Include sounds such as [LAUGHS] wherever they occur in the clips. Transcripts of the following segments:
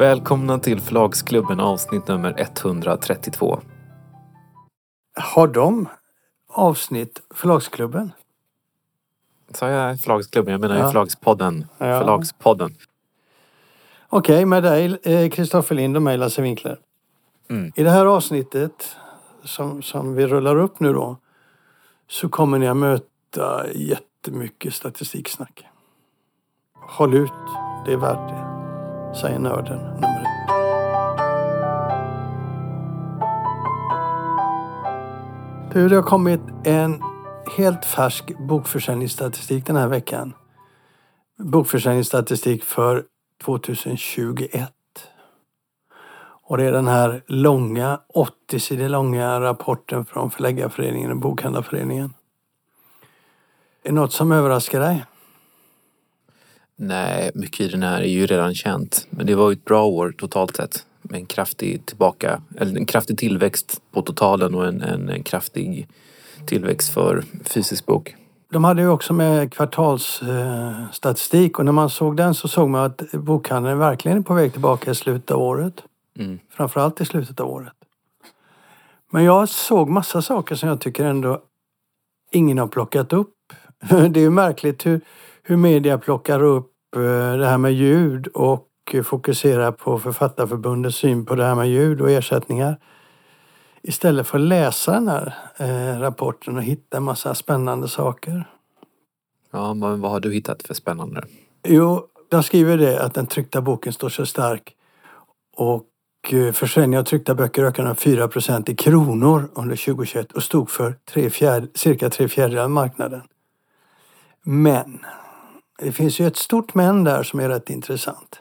Välkomna till Förlagsklubben avsnitt nummer 132. Har de avsnitt Förlagsklubben? Sa jag Förlagsklubben? Jag menar Ja. Förlagspodden. Ja. Förlagspodden. Okej, med dig eh, Kristoffer Lind och mig Lasse Winkler. Mm. I det här avsnittet som, som vi rullar upp nu då så kommer ni att möta jättemycket statistiksnack. Håll ut, det är värt det. Säger nörden nummer ett. Du, det har kommit en helt färsk bokförsäljningsstatistik den här veckan. Bokförsäljningsstatistik för 2021. Och det är den här långa, 80 sidor långa rapporten från Förläggarföreningen och Bokhandlarföreningen. Är det något som överraskar dig? Nej, mycket i den här är ju redan känt. Men det var ju ett bra år totalt sett. Med en kraftig tillbaka, eller en kraftig tillväxt på totalen och en, en, en kraftig tillväxt för fysisk bok. De hade ju också med kvartalsstatistik och när man såg den så såg man att bokhandeln verkligen är på väg tillbaka i slutet av året. Mm. Framförallt i slutet av året. Men jag såg massa saker som jag tycker ändå ingen har plockat upp. [LAUGHS] Det är ju märkligt hur, hur media plockar upp eh, det här med ljud och fokuserar på Författarförbundets syn på det här med ljud och ersättningar. Istället för att läsa den här eh, rapporten och hitta en massa spännande saker. Ja, men vad har du hittat för spännande? Jo, de skriver det att den tryckta boken står så stark och eh, försäljningen av tryckta böcker ökade med 4% i kronor under 2021 och stod för tre fjärde, cirka tre fjärdedelar av marknaden. Men det finns ju ett stort men där som är rätt intressant.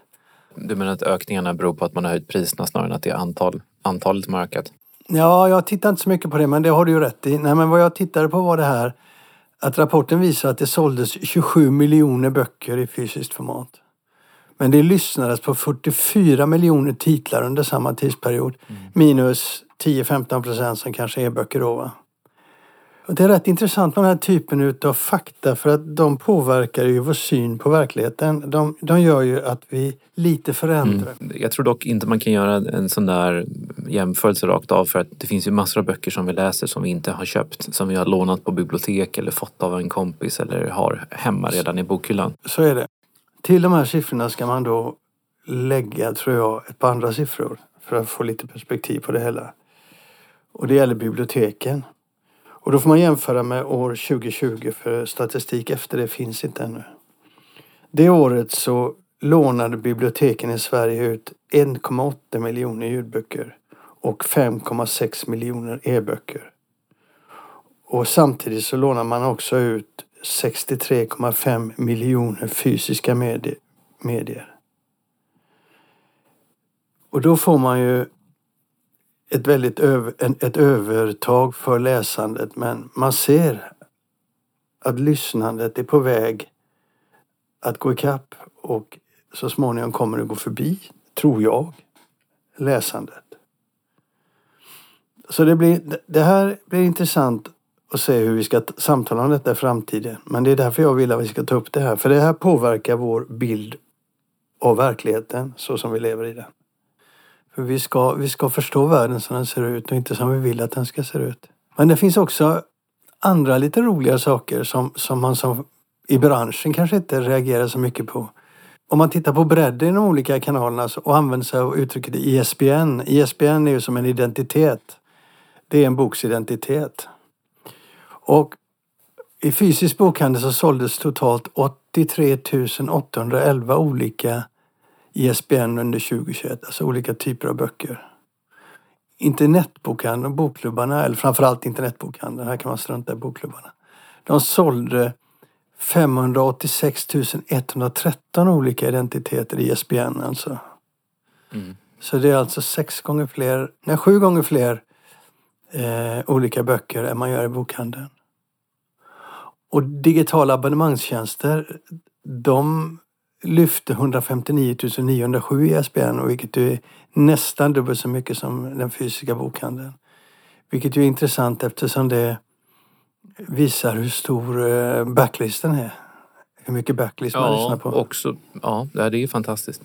Du menar att ökningarna beror på att man har höjt priserna snarare än att det är antal, antalet som har ökat? Ja, jag tittar inte så mycket på det, men det har du ju rätt i. Nej, men vad jag tittade på var det här att rapporten visar att det såldes 27 miljoner böcker i fysiskt format. Men det lyssnades på 44 miljoner titlar under samma tidsperiod. Minus 10-15 procent som kanske är böcker då. Va? Det är rätt intressant med den här typen av fakta för att de påverkar ju vår syn på verkligheten. De, de gör ju att vi lite förändrar. Jag tror dock inte man kan göra en sån där jämförelse rakt av för att det finns ju massor av böcker som vi läser som vi inte har köpt. Som vi har lånat på bibliotek eller fått av en kompis eller har hemma redan i bokhyllan. Så är det. Till de här siffrorna ska man då lägga, tror jag, ett par andra siffror för att få lite perspektiv på det hela. Och det gäller biblioteken. Och då får man jämföra med år 2020 för statistik efter det finns inte ännu. Det året så lånade biblioteken i Sverige ut 1,8 miljoner ljudböcker och 5,6 miljoner e-böcker. Och samtidigt så lånar man också ut 63,5 miljoner fysiska medier. Och då får man ju ett väldigt över, en, ett övertag för läsandet men man ser att lyssnandet är på väg att gå ikapp och så småningom kommer det gå förbi, tror jag, läsandet. Så det, blir, det här blir intressant att se hur vi ska samtala om detta i framtiden. Men det är därför jag vill att vi ska ta upp det här. För det här påverkar vår bild av verkligheten så som vi lever i den. Vi ska, vi ska förstå världen som den ser ut och inte som vi vill att den ska se ut. Men det finns också andra lite roliga saker som, som man som i branschen kanske inte reagerar så mycket på. Om man tittar på bredden i de olika kanalerna och använder sig av uttrycket ISBN. ISBN är ju som en identitet. Det är en boks identitet. Och i fysisk bokhandel så såldes totalt 83 811 olika ISBN under 2021, alltså olika typer av böcker. Internetbokhandeln och bokklubbarna, eller framförallt internetbokhandeln, här kan man strunta i bokklubbarna. De sålde 586 113 olika identiteter i ISBN alltså. Mm. Så det är alltså sex gånger fler, nej sju gånger fler eh, olika böcker än man gör i bokhandeln. Och digitala abonnemangstjänster, de lyfte 159 907 i ISBN, och vilket är nästan dubbelt så mycket som den fysiska bokhandeln. Vilket är intressant eftersom det visar hur stor eh, backlisten är. Hur mycket backlist man lyssnar Ja, på. också. Ja, det är fantastiskt.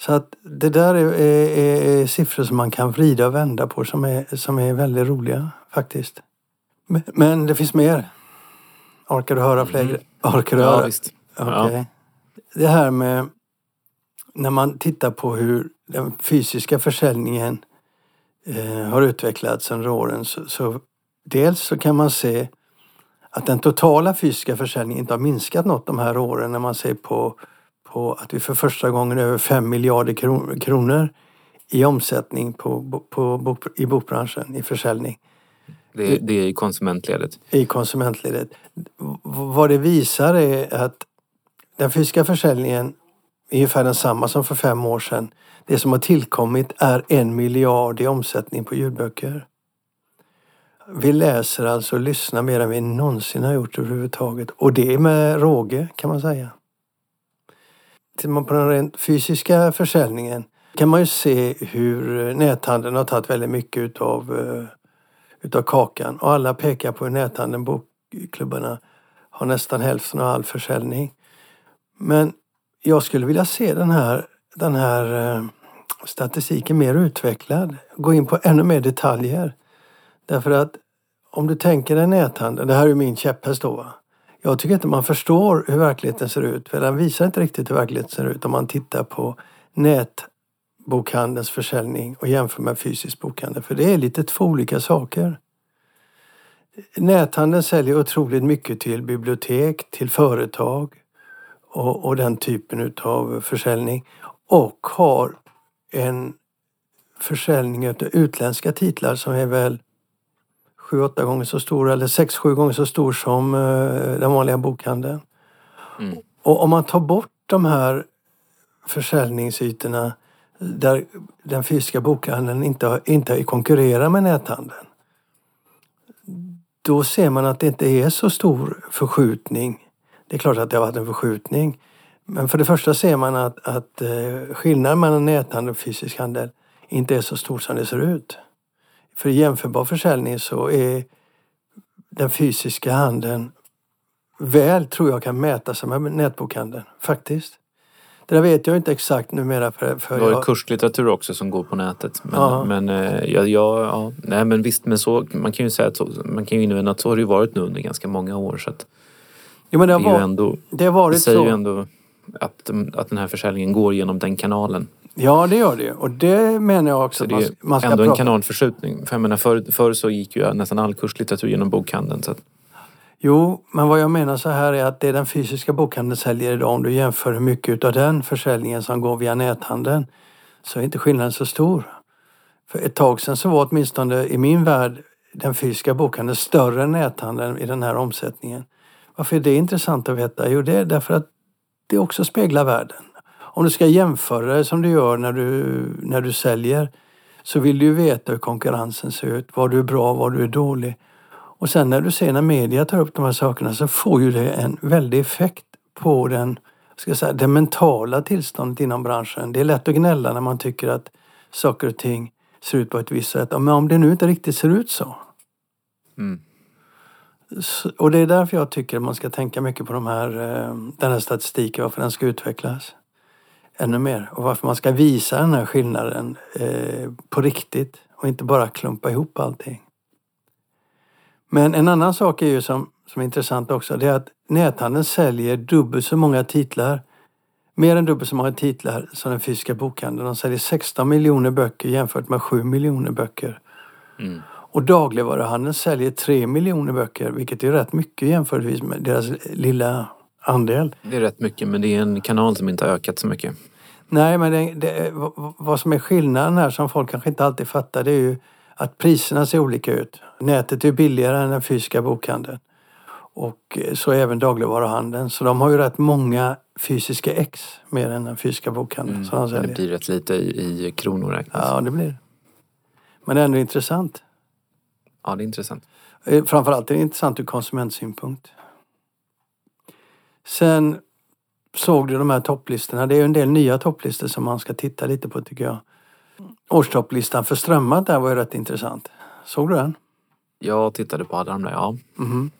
Så att det där är, är, är siffror som man kan vrida och vända på som är, som är väldigt roliga faktiskt. Men, men det finns mer. Orkar du höra fler? Mm. Orkar du Ja, höra? visst. Okej. Det här med när man tittar på hur den fysiska försäljningen eh, har utvecklats under åren så, så dels så kan man se att den totala fysiska försäljningen inte har minskat något de här åren när man ser på, på att vi för första gången över 5 miljarder kron- kronor i omsättning på, på, bok, i bokbranschen, i försäljning Det, det är i konsumentledet. i konsumentledet. Vad det visar är att den fysiska försäljningen är ungefär densamma som för fem år sedan. Det som har tillkommit är en miljard i omsättning på ljudböcker. Vi läser alltså och lyssnar mer än vi någonsin har gjort överhuvudtaget. Och det är med råge kan man säga. Tittar man på den rent fysiska försäljningen kan man ju se hur näthandeln har tagit väldigt mycket utav, eh, utav kakan. Och alla pekar på hur näthandeln, bokklubbarna, har nästan hälften av all försäljning. Men jag skulle vilja se den här, den här eh, statistiken mer utvecklad. Gå in på ännu mer detaljer. Därför att om du tänker dig näthandeln, det här är ju min käpphäst då. Va? Jag tycker inte man förstår hur verkligheten ser ut. För den visar inte riktigt hur verkligheten ser ut om man tittar på nätbokhandelns försäljning och jämför med fysisk bokhandel. För det är lite två olika saker. Näthandeln säljer otroligt mycket till bibliotek, till företag och, och den typen av försäljning. Och har en försäljning av utländska titlar som är väl sju, åtta gånger så stor eller sex, sju gånger så stor som eh, den vanliga bokhandeln. Mm. Och om man tar bort de här försäljningsytorna där den fysiska bokhandeln inte, inte konkurrerar med näthandeln. Då ser man att det inte är så stor förskjutning. Det är klart att det har varit en förskjutning. Men för det första ser man att, att eh, skillnaden mellan näthandel och fysisk handel inte är så stor som det ser ut. För i jämförbar försäljning så är den fysiska handeln väl, tror jag, kan mäta sig med nätbokhandeln. Faktiskt. Det där vet jag inte exakt numera. För, för har ju jag, kurslitteratur också som går på nätet. Men, Ja. men, eh, ja, ja, ja, nej, men visst, men så, man kan ju säga att så, man kan ju invända att så har det ju varit nu under ganska många år. Så att jo, men det, det, har är ju var, ändå, det har det varit säger så. ju ändå att, att den här försäljningen går genom den kanalen. Ja, det gör det. Och det menar jag också Så det man, är ska- man ska ändå en prata kanalförskjutning. För jag menar, förr, förr så gick ju nästan all kurslitteratur genom bokhandeln. Så att, Jo, men vad jag menar så här är att det den fysiska bokhandeln säljer idag, om du jämför hur mycket av den försäljningen som går via näthandeln, så är inte skillnaden så stor. För ett tag sedan så var åtminstone i min värld den fysiska bokhandeln större än näthandeln i den här omsättningen. Varför är det intressant att veta? Jo, det är därför att det också speglar världen. Om du ska jämföra det som du gör när du, när du säljer så vill du ju veta hur konkurrensen ser ut, vad du är bra, vad du är dålig. Och sen när du ser när media tar upp de här sakerna så får ju det en väldig effekt på den, ska jag säga, det mentala tillståndet inom branschen. Det är lätt att gnälla när man tycker att saker och ting ser ut på ett visst sätt. Men om det nu inte riktigt ser ut så. mm. Och det är därför jag tycker att man ska tänka mycket på de här, eh, den här statistiken, varför den ska utvecklas ännu mer. Och varför man ska visa den här skillnaden eh, på riktigt och inte bara klumpa ihop allting. Men en annan sak är ju som, som är intressant också, det är att näthandeln säljer dubbelt så många titlar, mer än dubbelt så många titlar som den fysiska bokhandeln. De säljer 16 miljoner böcker jämfört med 7 miljoner böcker. Mm. Och dagligvaruhandeln säljer 3 miljoner böcker, vilket är rätt mycket jämförelsevis med deras lilla andel. Det är rätt mycket men det är en kanal som inte har ökat så mycket. Nej, men det, det, vad- som är skillnaden här som folk kanske inte alltid fattar det är ju att priserna ser olika ut. Nätet är billigare än den fysiska bokhandeln. Och eh, så även dagligvaruhandeln. Så de har ju rätt många fysiska ex mer än den fysiska bokhandeln. Mm. som de Men det säljer. blir rätt lite i, i kronor räknat. Ja, det blir det. Men det är ändå intressant. Ja, det är intressant. Eh, Framförallt är det intressant ur konsumentsynpunkt. Sen såg du de här topplistorna. Det är ju en del nya topplistor som man ska titta lite på tycker jag. Årstopplistan för strömmat där var ju rätt intressant. Såg du den? Jag tittade på alla de där, ja. Mhm.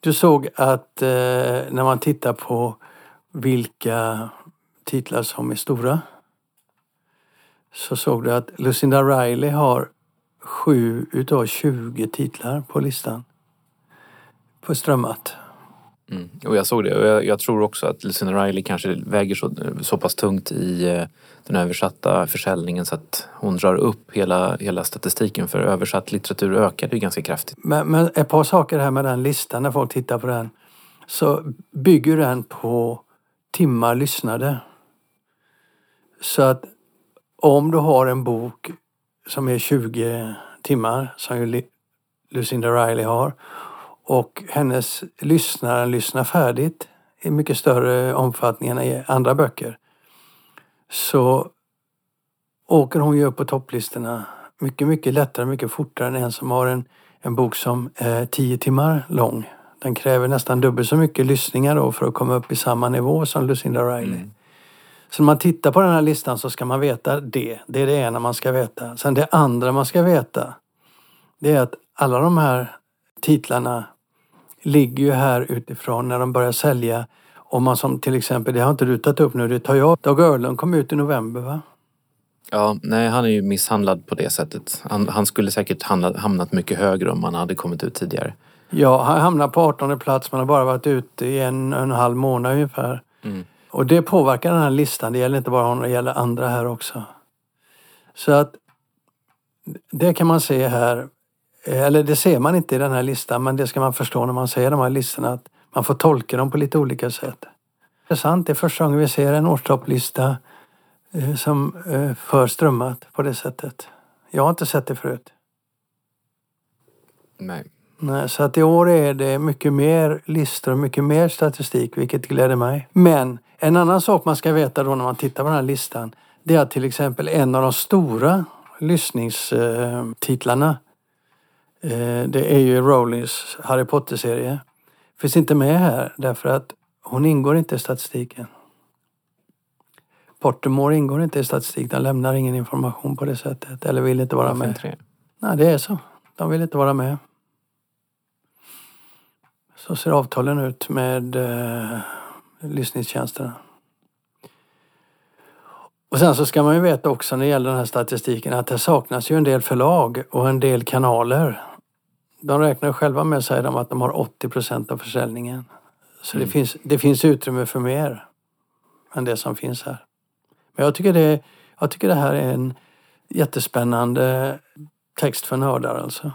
Du såg att eh, när man tittar på vilka titlar som är stora så såg du att Lucinda Riley har sju utav 20 titlar på listan. På strömmat. Mm. Och jag såg det och jag, jag, tror också att Lucinda Riley kanske väger så, så pass tungt i eh, den översatta försäljningen så att hon drar upp hela, hela statistiken för översatt litteratur ökade ju ganska kraftigt. Men, men ett par saker här med den listan när folk tittar på den. Så bygger den på timmar lyssnade. Så att om du har en bok som är 20 timmar, som ju Lucinda Riley har, och hennes lyssnare lyssnar färdigt i mycket större omfattning än i andra böcker, så åker hon ju upp på topplistorna mycket, mycket lättare, mycket fortare än en som har en, en bok som är 10 timmar lång. Den kräver nästan dubbelt så mycket lyssningar då för att komma upp i samma nivå som Lucinda Riley. Mm. Så när man tittar på den här listan så ska man veta det. Det är det ena man ska veta. Sen det andra man ska veta det är att alla de här titlarna ligger ju här utifrån när de börjar sälja. Om man som till exempel, det har inte du tagit upp nu, det tar jag. Dag Öhrlund kom ut i november va? Ja, nej han är ju misshandlad på det sättet. Han, han skulle säkert hamnat, hamnat mycket högre om han hade kommit ut tidigare. Ja, han hamnar på 18 plats men har bara varit ute i en en halv månad ungefär. Mm. Och det påverkar den här listan. Det gäller inte bara honom, det gäller andra här också. Så att det kan man se här. Eller det ser man inte i den här listan men det ska man förstå när man ser de här listorna. Att man får tolka dem på lite olika sätt. Det är sant, det är första gången vi ser en årstopplista eh, som eh, för strömmat på det sättet. Jag har inte sett det förut. Nej. Nej, så att i år är det mycket mer listor och mycket mer statistik, vilket gläder mig. Men en annan sak man ska veta då när man tittar på den här listan, det är att till exempel en av de stora lyssningstitlarna, eh, det är ju Rowlings Harry Potter-serie. Finns inte med här därför att hon ingår inte i statistiken. Pottermore ingår inte i statistik. Den lämnar ingen information på det sättet. Eller vill inte vara med. Inte Nej, det är så. De vill inte vara med. Så ser avtalen ut med eh, lyssningstjänsterna. Och sen så ska man ju veta också när det gäller den här statistiken att det saknas ju en del förlag och en del kanaler. De räknar själva med, säger de, att de har 80 procent av försäljningen. Så mm. det, finns, det finns utrymme för mer än det som finns här. Men jag tycker det, jag tycker det här är en jättespännande text för nördar alltså.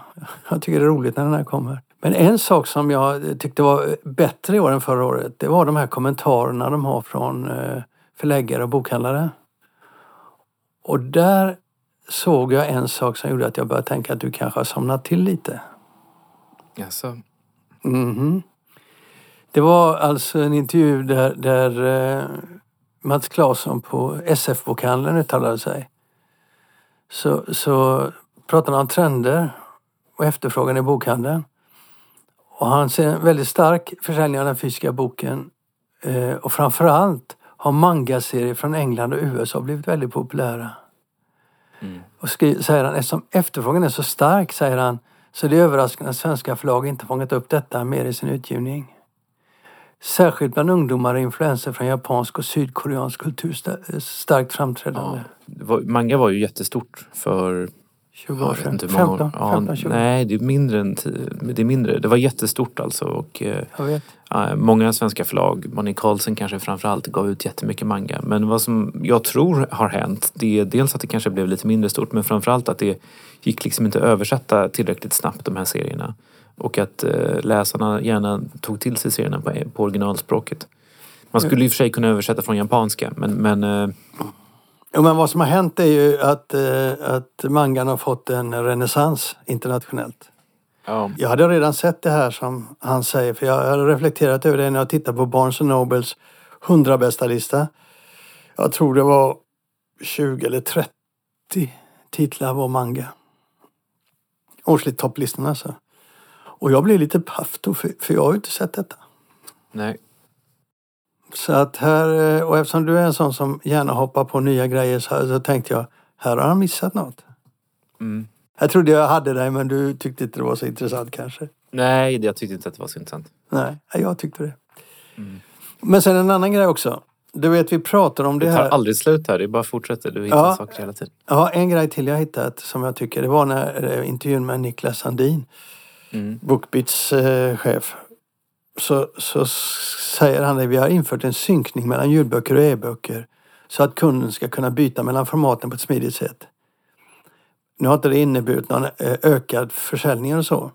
Jag tycker det är roligt när den här kommer. Men en sak som jag tyckte var bättre i år än förra året, det var de här kommentarerna de har från eh, förläggare och bokhandlare. Och där såg jag en sak som gjorde att jag började tänka att du kanske har somnat till lite. Jaså? Mm -hmm. Det var alltså en intervju där, där eh, Mats Claesson på SF-bokhandeln uttalade sig. Så, så pratade han om trender och efterfrågan i bokhandeln. Och han ser en väldigt stark försäljning av den fysiska boken. Eh, och framförallt har mangaserier från England och USA blivit väldigt populära. Mm. Och skri, säger han, eftersom efterfrågan är så stark, säger han, så det är överraskande att svenska förlag inte fångat upp detta mer i sin utgivning. Särskilt bland ungdomar och influenser från japansk och sydkoreansk kultur starkt framträdande. Ja, manga var ju jättestort för 20 år sedan? 15, 15, 20. Nej, det är mindre än det är mindre. Det var jättestort alltså. Och, eh, många svenska förlag, Bonnie Carlsen kanske framförallt, gav ut jättemycket manga. Men vad som jag tror har hänt, det är dels att det kanske blev lite mindre stort men framförallt att det gick liksom inte att översätta tillräckligt snabbt de här serierna. Och att eh, läsarna gärna tog till sig serierna på, på originalspråket. Man skulle i och för sig kunna översätta från japanska men, men eh, Jo, men vad som har hänt är ju att, eh, att mangan har fått en renässans internationellt. Ja. Jag hade redan sett det här som han säger, för jag har reflekterat över det när jag tittar på Barnes Nobles 100 bästa lista. Jag tror det var 20 eller 30 titlar var manga. Årsligt topplistan alltså. Och jag blev lite paff då, för, för jag har ju inte sett detta. Nej. Så att här, eh, och eftersom du är en sån som gärna hoppar på nya grejer så, så tänkte jag, här har han missat något. Mm. Jag trodde jag hade dig men du tyckte inte det var så intressant kanske? Nej, jag tyckte inte att det var så intressant. Nej, jag tyckte det. Mm. Men sen en annan grej också. Du vet, vi pratar om det Det tar här. aldrig slut här, det bara fortsätter. Du hittar Ja. saker hela tiden. Ja, en grej till jag hittat som jag tycker, det var när eh, intervjun med Niklas Sandin, Mm. Bookbeats eh, chef. Så, så säger han att vi har infört en synkning mellan ljudböcker och e-böcker så att kunden ska kunna byta mellan formaten på ett smidigt sätt. Nu har inte det inneburit någon eh, ökad försäljning och så.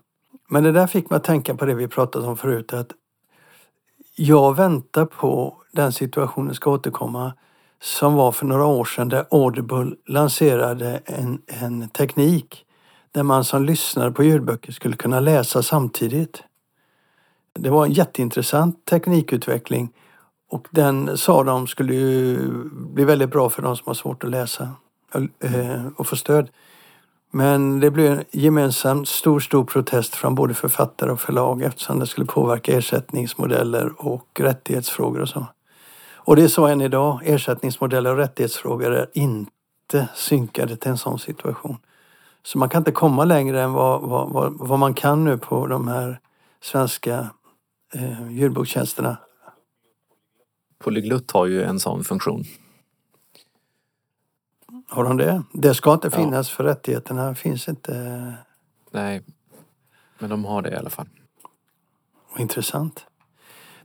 Men det där fick mig att tänka på det vi pratade om förut att jag väntar på den situationen ska återkomma som var för några år sedan där Audible lanserade en, en teknik där man som lyssnare på ljudböcker skulle kunna läsa samtidigt. Det var en jätteintressant teknikutveckling och den sa de skulle ju bli väldigt bra för de som har svårt att läsa eh, och få stöd. Men det blev en gemensam stor, stor protest från både författare och förlag eftersom det skulle påverka ersättningsmodeller och rättighetsfrågor och så. Och det är så än idag. Ersättningsmodeller och rättighetsfrågor är inte synkade till en sån situation. Så man kan inte komma längre än vad, vad, vad, vad man kan nu på de här svenska eh, ljudbokstjänsterna. Polyglutt har ju en sån funktion. Har de det? Det ska inte Ja. finnas för rättigheterna finns inte. Nej, men de har det i alla fall. Intressant.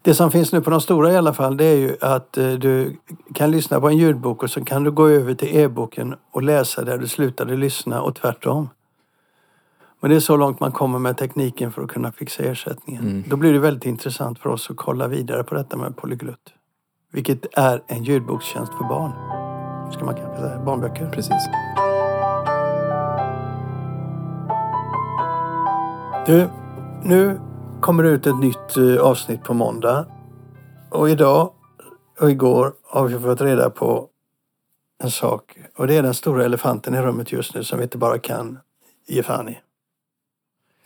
Det som finns nu på de stora i alla fall det är ju att eh, du kan lyssna på en ljudbok och så kan du gå över till e-boken och läsa där du slutade lyssna och tvärtom. Men det är så långt man kommer med tekniken för att kunna fixa ersättningen. Mm. Då blir det väldigt intressant för oss att kolla vidare på detta med polyglutt. Vilket är en ljudbokstjänst för barn. Ska man kanske säga. Barnböcker. Precis. Du, nu kommer det ut ett nytt eh, avsnitt på måndag. Och idag och igår har vi fått reda på en sak. Och det är den stora elefanten i rummet just nu som vi inte bara kan ge fan i.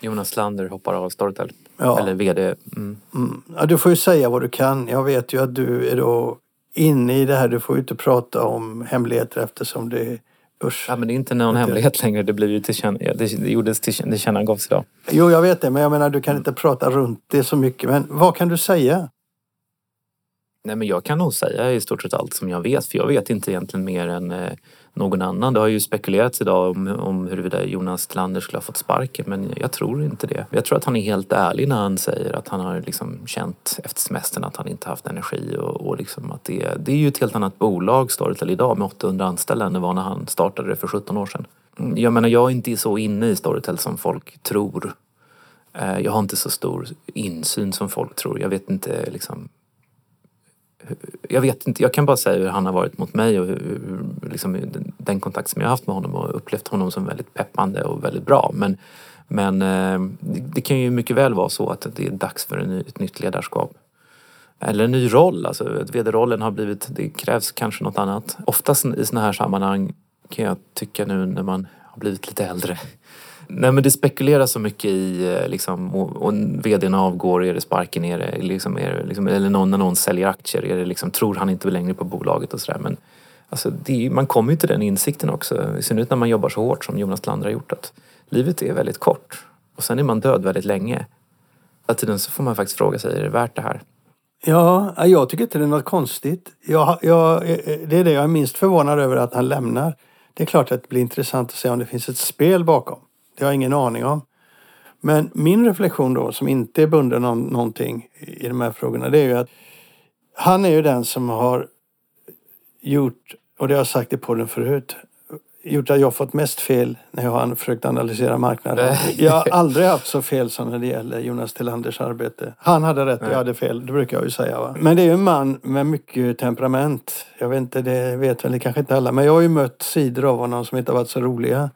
Jonas Lander hoppar av Storytel. Ja, Eller VD. Mm. mm. ja, du får ju säga vad du kan. Jag vet ju att du är då inne i det här. Du får ju inte prata om hemligheter eftersom det är börs. Ja, men det är inte någon Okej. hemlighet längre. Det, blir ju tillkänn... det, det gjordes till... det tillkännagavs idag. Jo, jag vet det. Men jag menar, du kan inte prata runt det så mycket. Men vad kan du säga? Nej, men jag kan nog säga i stort sett allt som jag vet. För jag vet inte egentligen mer än eh, någon annan. Det har ju spekulerats idag om, om huruvida Jonas Lander skulle ha fått sparken. Men jag tror inte det. Jag tror att han är helt ärlig när han säger att han har liksom känt efter semestern att han inte haft energi. Och, och liksom att det, det är ju ett helt annat bolag Storytel idag med 800 anställda än det var när han startade det för 17 år sedan. Mm, jag menar, jag är inte så inne i Storytel som folk tror. Eh, jag har inte så stor insyn som folk tror. Jag vet inte liksom jag vet inte, jag kan bara säga hur han har varit mot mig och hur, hur, liksom, den- kontakt som jag har haft med honom och upplevt honom som väldigt peppande och väldigt bra. Men, men eh, det, det kan ju mycket väl vara så att det är dags för en ny, ett nytt ledarskap. Eller en ny roll, alltså vd-rollen har blivit, det krävs kanske något annat. Oftast i sådana här sammanhang kan jag tycka nu när man har blivit lite äldre. Nej men det spekuleras så mycket i eh, liksom, och, och vdn avgår, är det sparken, är det liksom, är det liksom, eller någon, när någon säljer aktier, är det liksom, tror han inte längre på bolaget och sådär. Men alltså, det man kommer ju till den insikten också, i synnerhet när man jobbar så hårt som Jonas Lander har gjort, att livet är väldigt kort och sen är man död väldigt länge. Hela tiden så får man faktiskt fråga sig, är det värt det här? Ja, jag tycker inte det är något konstigt. Jag, jag, det är det jag är minst förvånad över att han lämnar. Det är klart att det blir intressant att se om det finns ett spel bakom. Det har jag ingen aning om. Men min reflektion då, som inte är bunden av någonting i de här frågorna, det är ju att han är ju den som har gjort, och det har jag sagt i podden förut, gjort att jag fått mest fel när jag har försökt analysera marknaden. Jag har aldrig haft så fel som när det gäller Jonas Tillanders arbete. Han hade rätt, jag hade fel. Det brukar jag ju säga. Va? Men det är ju en man med mycket temperament. Jag vet inte, det vet väl kanske inte alla. Men jag har ju mött sidor av honom som inte har varit så roliga.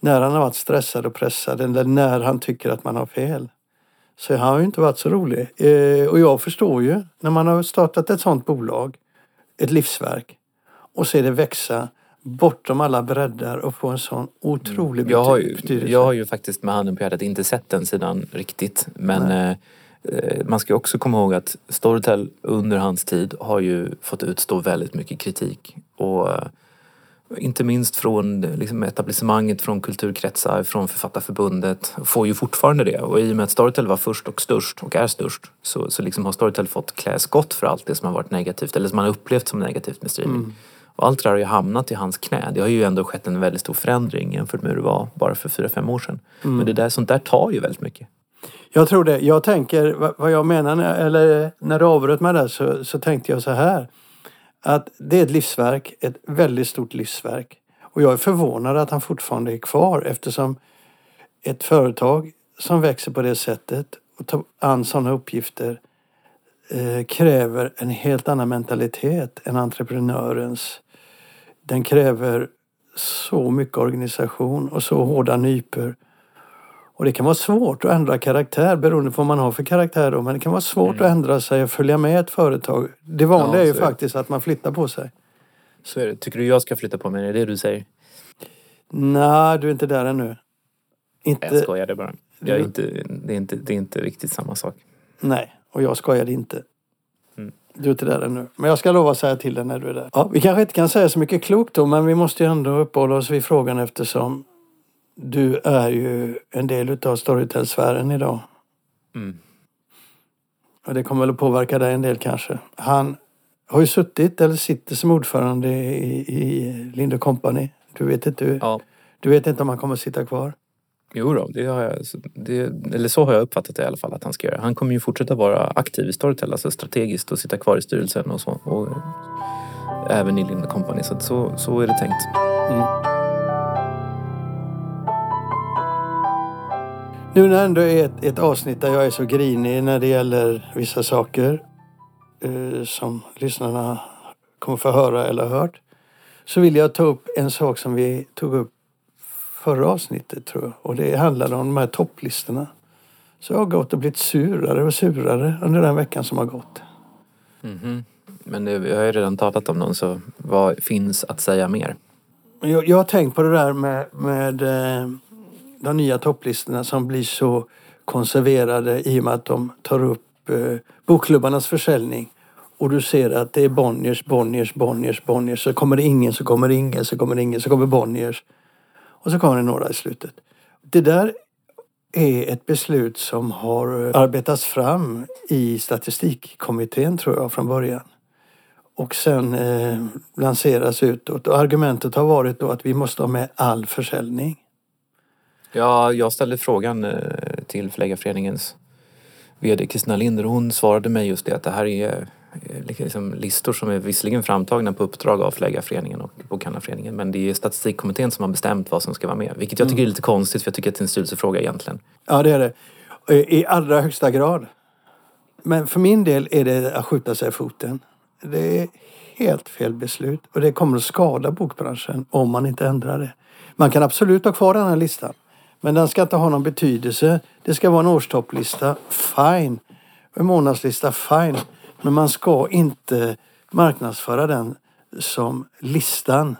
När han har varit stressad och pressad eller när han tycker att man har fel. Så han har ju inte varit så rolig. Eh, och jag förstår ju, när man har startat ett sånt bolag, ett livsverk, och ser det växa bortom alla breddar och få en sån otrolig Mm. Jag har, ju, betydelse. jag har ju faktiskt med handen på hjärtat inte sett den sidan riktigt. Men eh, eh, man ska också komma ihåg att Storytel under hans tid har ju fått utstå väldigt mycket kritik. Och eh, inte minst från liksom, etablissemanget, från kulturkretsar, från Författarförbundet. Får ju fortfarande det. Och i och med att Storytel var först och störst och är störst så, så liksom har Storytel fått klä skott för allt det som har varit negativt eller som man har upplevt som negativt med streaming. Mm. Och allt det där har ju hamnat i hans knä. Det har ju ändå skett en väldigt stor förändring jämfört med hur det var bara för fyra fem år sedan. Mm. Men det där, sånt där tar ju väldigt mycket. Jag tror det. Jag tänker, vad jag menar, eller när du avbröt mig där så, så tänkte jag så här. Att det är ett livsverk, ett väldigt stort livsverk. Och jag är förvånad att han fortfarande är kvar eftersom ett företag som växer på det sättet och tar an sådana uppgifter eh, kräver en helt annan mentalitet än entreprenörens. Den kräver så mycket organisation och så hårda nyper och det kan vara svårt att ändra karaktär beroende på vad man har för karaktär då. Men det kan vara svårt mm. att ändra sig och följa med ett företag. Det vanliga ja, är ju faktiskt är att man flyttar på sig. Så är det. Tycker du jag ska flytta på mig? Är det det du säger? Nej, du är inte där ännu. Inte... Jag skojade bara. Jag är inte, det, är inte, det är inte riktigt samma sak. Nej, och jag skojade inte. Mm. Du är inte där ännu. Men jag ska lova att säga till dig när du är där. Ja, vi kanske inte kan säga så mycket klokt då, men vi måste ju ändå uppehålla oss vid frågan eftersom du är ju en del utav Storytel-sfären idag. Mm. Och det kommer väl att påverka dig en del kanske. Han har ju suttit eller sitter som ordförande i, i Linde Company. Du vet inte, ja. du vet inte om han kommer att sitta kvar? Jo då, det har jag, det, eller så har jag uppfattat det i alla fall att han ska göra. Han kommer ju fortsätta vara aktiv i Storytel, alltså strategiskt och sitta kvar i styrelsen och så. Och även i Linde Company, så, så, så är det tänkt. Mm. Nu när det ändå är ett, ett avsnitt där jag är så grinig när det gäller vissa saker eh, som lyssnarna kommer få höra eller hört. Så vill jag ta upp en sak som vi tog upp förra avsnittet tror jag. Och det handlade om de här topplistorna. Så jag har gått och blivit surare och surare under den veckan som har gått. Mm -hmm. Men det, jag har ju redan talat om dem så vad finns att säga mer? Jag, jag har tänkt på det där med, med eh, de nya topplistorna som blir så konserverade i och med att de tar upp eh, bokklubbarnas försäljning. Och du ser att det är Bonniers, Bonniers, Bonniers, Bonniers. Så kommer det ingen, så kommer det ingen, så kommer det ingen, så kommer Bonniers. Och så kommer det några i slutet. Det där är ett beslut som har arbetats fram i statistikkommittén tror jag från början. Och sen eh, lanseras utåt. Och argumentet har varit då att vi måste ha med all försäljning. Ja, jag ställde frågan eh, till Förläggarföreningens VD Kristina Linder och hon svarade mig just det att det här är eh, liksom listor som är visserligen framtagna på uppdrag av Förläggarföreningen och Bokhandlarföreningen men det är statistikkommittén som har bestämt vad som ska vara med. Vilket jag tycker är lite konstigt för jag tycker att det är en styrelsefråga egentligen. Ja det är det. I allra högsta grad. Men för min del är det att skjuta sig i foten. Det är helt fel beslut och det kommer att skada bokbranschen om man inte ändrar det. Man kan absolut ha kvar den här listan. Men den ska inte ha någon betydelse. Det ska vara en årstopplista, fine. En månadslista, fine. Men man ska inte marknadsföra den som listan.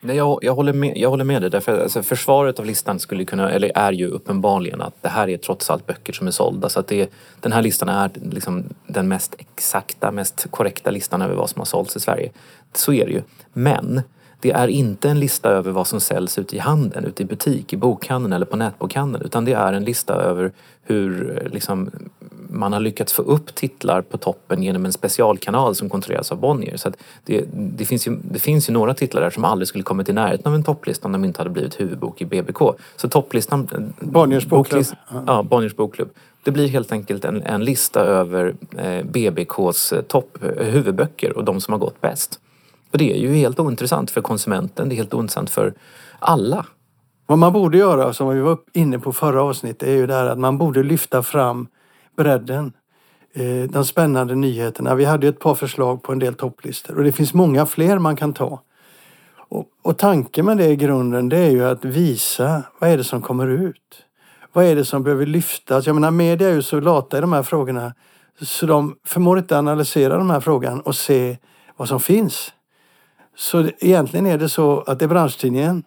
Nej, jag, jag, håller med, jag håller med dig. Därför, alltså, försvaret av listan skulle kunna, eller är ju uppenbarligen att det här är trots allt böcker som är sålda. Så att det, den här listan är liksom den mest exakta, mest korrekta listan över vad som har sålts i Sverige. Så är det ju. Men det är inte en lista över vad som säljs ute i handeln, ute i butik, i bokhandeln eller på nätbokhandeln. Utan det är en lista över hur liksom, man har lyckats få upp titlar på toppen genom en specialkanal som kontrolleras av Bonnier. Så det, det, finns ju, det finns ju några titlar där som aldrig skulle kommit i närheten av en topplista om de inte hade blivit huvudbok i BBK. Så topplistan... Bonniers bokklubb. Ja, Bonniers bokklubb. Det blir helt enkelt en, en lista över eh, BBKs topp, eh, huvudböcker och de som har gått bäst. Och det är ju helt ointressant för konsumenten, det är helt ointressant för alla. Vad man borde göra, som vi var inne på förra avsnittet, är ju det här att man borde lyfta fram bredden. Eh, de spännande nyheterna. Vi hade ju ett par förslag på en del topplistor och det finns många fler man kan ta. Och, och tanken med det i grunden det är ju att visa vad är det som kommer ut. Vad är det som behöver lyftas? Jag menar media är ju så lata i de här frågorna så de förmår inte analysera de här frågan och se vad som finns. Så egentligen är det så att det är branschtidningen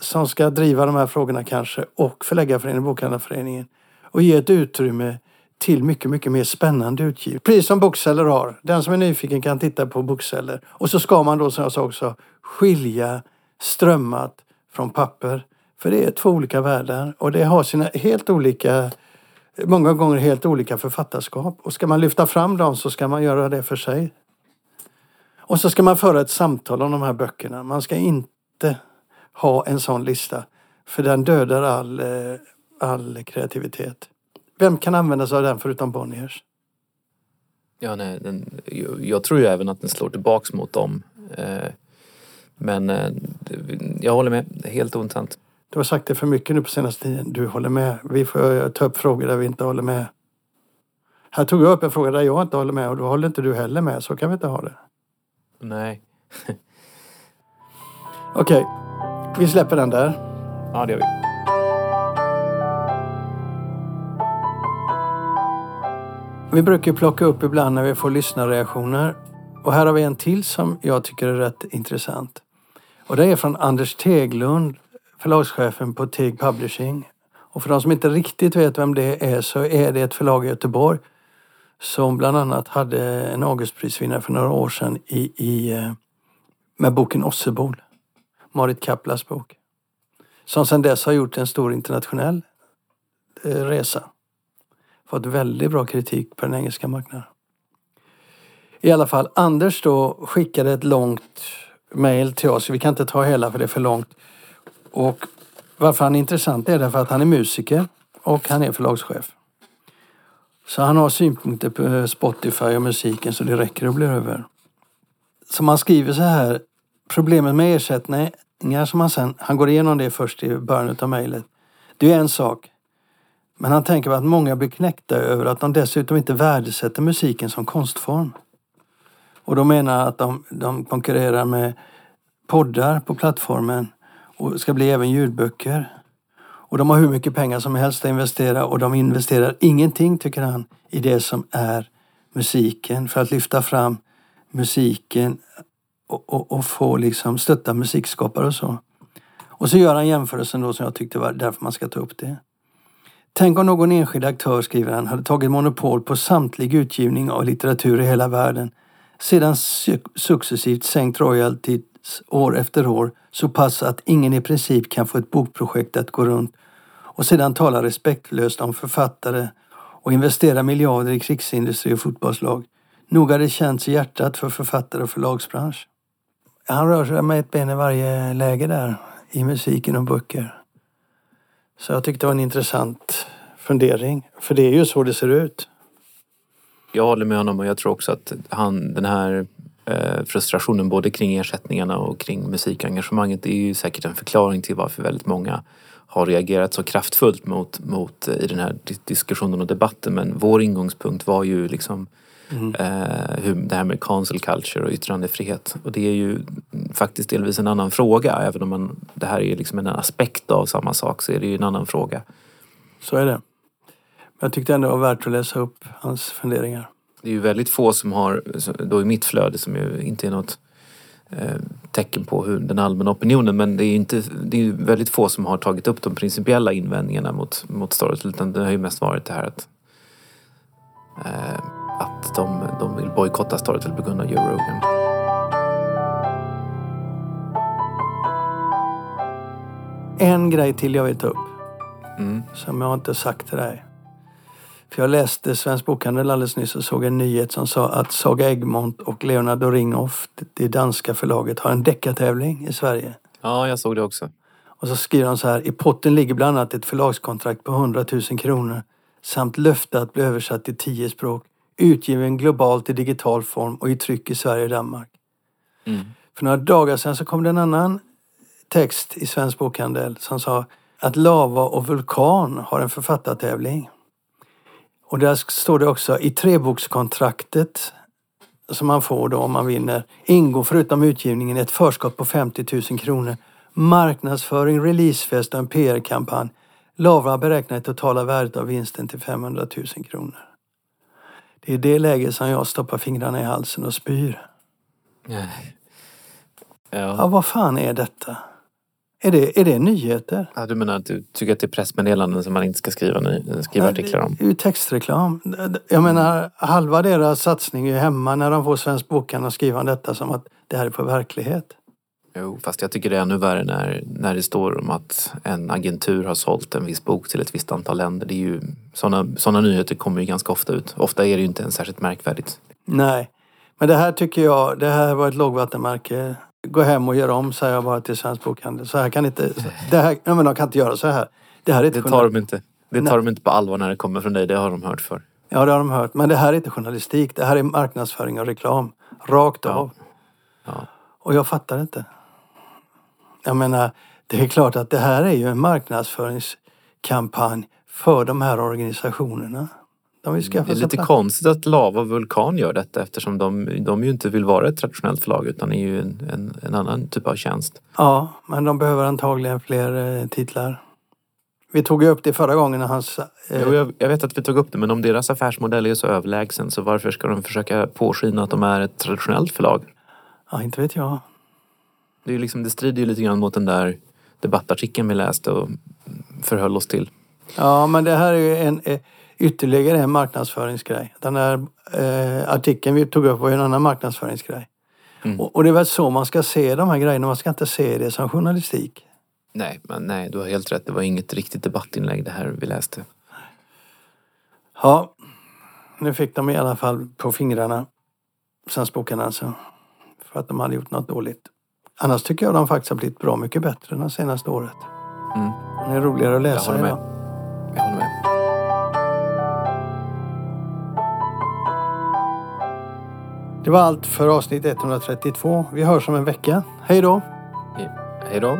som ska driva de här frågorna kanske och Förläggarföreningen, Bokhandlarföreningen och ge ett utrymme till mycket, mycket mer spännande utgivning. Precis som bokceller har. Den som är nyfiken kan titta på bokceller. Och så ska man då, som jag sa också, skilja strömmat från papper. För det är två olika världar och det har sina helt olika, många gånger helt olika författarskap. Och ska man lyfta fram dem så ska man göra det för sig. Och så ska man föra ett samtal om de här böckerna. Man ska inte ha en sån lista. För den dödar all, eh, all kreativitet. Vem kan använda sig av den förutom Bonniers? Ja, nej, den, jag tror ju även att den slår tillbaks mot dem. Eh, men eh, jag håller med, helt ointressant. Du har sagt det för mycket nu på senaste tiden. Du håller med. Vi får ta upp frågor där vi inte håller med. Här tog jag upp en fråga där jag inte håller med och då håller inte du heller med. Så kan vi inte ha det. Nej. [LAUGHS] Okej, vi släpper den där. Ja, det gör vi. Vi brukar plocka upp ibland när vi får lyssnarreaktioner. Och här har vi en till som jag tycker är rätt intressant. Och det är från Anders Teglund, förlagschefen på Teg Publishing. Och för de som inte riktigt vet vem det är så är det ett förlag i Göteborg som bland annat hade en Augustprisvinnare för några år sedan i, i, eh, med boken Ossebol. Marit Kaplas bok. Som sedan dess har gjort en stor internationell eh, resa. Fått väldigt bra kritik på den engelska marknaden. I alla fall, Anders då skickade ett långt mejl till oss. Vi kan inte ta hela för det är för långt. Och varför han är intressant är därför att han är musiker och han är förlagschef. Så han har synpunkter på eh, Spotify och musiken så det räcker och blir över. Så man skriver så här. Problemet med ersättningar som han sen, han går igenom det först i början av mejlet. Det är en sak. Men han tänker på att många blir knäckta över att de dessutom inte värdesätter musiken som konstform. Och de menar att de, de konkurrerar med poddar på plattformen och ska bli även ljudböcker. Och de har hur mycket pengar som helst att investera och de investerar ingenting, tycker han, i det som är musiken för att lyfta fram musiken och, och, och få liksom stötta musikskapare och så. Och så gör han jämförelsen då som jag tyckte var därför man ska ta upp det. Tänk om någon enskild aktör, skriver han, hade tagit monopol på samtlig utgivning av litteratur i hela världen. Sedan successivt sänkt royalties år efter år så pass att ingen i princip kan få ett bokprojekt att gå runt och sedan tala respektlöst om författare och investera miljarder i krigsindustri och fotbollslag. Nog har det känts i hjärtat för författare och förlagsbransch. Han rör sig med ett ben i varje läge där, i musiken och böcker. Så jag tyckte det var en intressant fundering. För det är ju så det ser ut. Jag håller med honom och jag tror också att han, den här frustrationen både kring ersättningarna och kring musikengagemanget är ju säkert en förklaring till varför väldigt många har reagerat så kraftfullt mot, mot eh, i den här diskussionen och debatten. Men vår ingångspunkt var ju liksom mm. eh, hur, det här med cancel culture och yttrandefrihet. Och det är ju faktiskt delvis en annan fråga. Även om man, det här är liksom en aspekt av samma sak så är det ju en annan fråga. Så är det. Men jag tyckte ändå det var värt att läsa upp hans funderingar. Det är ju väldigt få som har, då i mitt flöde som ju inte är något eh, tecken på hur den allmänna opinionen men det är ju inte, det är väldigt få som har tagit upp de principiella invändningarna mot, mot Storytel utan det har ju mest varit det här att eh, att de, de vill bojkotta Storytel på grund av Joe Rogan. En grej till jag vill ta upp. Mm. Som jag inte sagt till dig. För jag läste Svensk Bokhandel alldeles nyss och såg en nyhet som sa att Saga Egmont och Leonardo Ringhoff, det danska förlaget, har en deckartävling i Sverige. Ja, jag såg det också. Och så skriver de så här, i potten ligger bland annat ett förlagskontrakt på 100 000 kronor samt löfte att bli översatt till tio språk, utgiven globalt i digital form och i tryck i Sverige och Danmark. Mm. För några dagar sedan så kom det en annan text i Svensk Bokhandel som sa att Lava och Vulkan har en författartävling. Och där står det också i trebokskontraktet som man får då om man vinner ingår förutom utgivningen ett förskott på 50 000 kronor, marknadsföring, releasefest och en PR-kampanj. Lavra beräknar det totala värdet av vinsten till 500 000 kronor. Det är det läget som jag stoppar fingrarna i halsen och spyr. Ja. Ja, vad fan är detta? Är det, är det nyheter? Ja, du menar att du tycker att det är pressmeddelanden som man inte ska skriva, skriva Nej, artiklar om? Det är ju textreklam. Jag menar, halva deras satsning är ju hemma när de får Svensk Bokhandel skriva om detta som att det här är på verklighet. Jo, fast jag tycker det är ännu värre när, när det står om att en agentur har sålt en viss bok till ett visst antal länder. Det är ju, sådana, sådana nyheter kommer ju ganska ofta ut. Ofta är det ju inte ens särskilt märkvärdigt. Nej, men det här tycker jag, det här var ett lågvattenmärke. Gå hem och gör om, säger jag bara till Svensk Bokhandel. Så här kan inte, det här, nej, men de kan inte göra så här. Det här är inte Det tar de inte, det tar de inte på allvar när det kommer från dig, det har de hört för. Ja, det har de hört. Men det här är inte journalistik. Det här är marknadsföring och reklam. Rakt Ja. av. Ja. Och jag fattar inte. Jag menar, det är klart att det här är ju en marknadsföringskampanj för de här organisationerna. De vill skaffa Det är lite plats. konstigt att Lava och Vulkan gör detta eftersom de, de ju inte vill vara ett traditionellt förlag utan är ju en, en, en annan typ av tjänst. Ja, men de behöver antagligen fler eh, titlar. Vi tog ju upp det förra gången när hans... Eh, Jo, jag, jag vet att vi tog upp det men om deras affärsmodell är så överlägsen så varför ska de försöka påskina att de är ett traditionellt förlag? ja, inte vet jag. Det, är liksom, det strider ju lite grann mot den där debattartikeln vi läste och förhöll oss till. Ja, men det här är ju en, eh, ytterligare en marknadsföringsgrej. Den här eh, artikeln vi tog upp var ju en annan marknadsföringsgrej. Mm. Och, och det är väl så man ska se de här grejerna. Man ska inte se det som journalistik. Nej, men nej, du har helt rätt. Det var inget riktigt debattinlägg det här vi läste. Ja, nu fick de i alla fall på fingrarna, Svenskboken alltså, för att de hade gjort något dåligt. Annars tycker jag de faktiskt har blivit bra mycket bättre det senaste året. Mm. Det är roligare att läsa idag. Det var allt för avsnitt 132. Vi hörs om en vecka. Hej då! Hej då.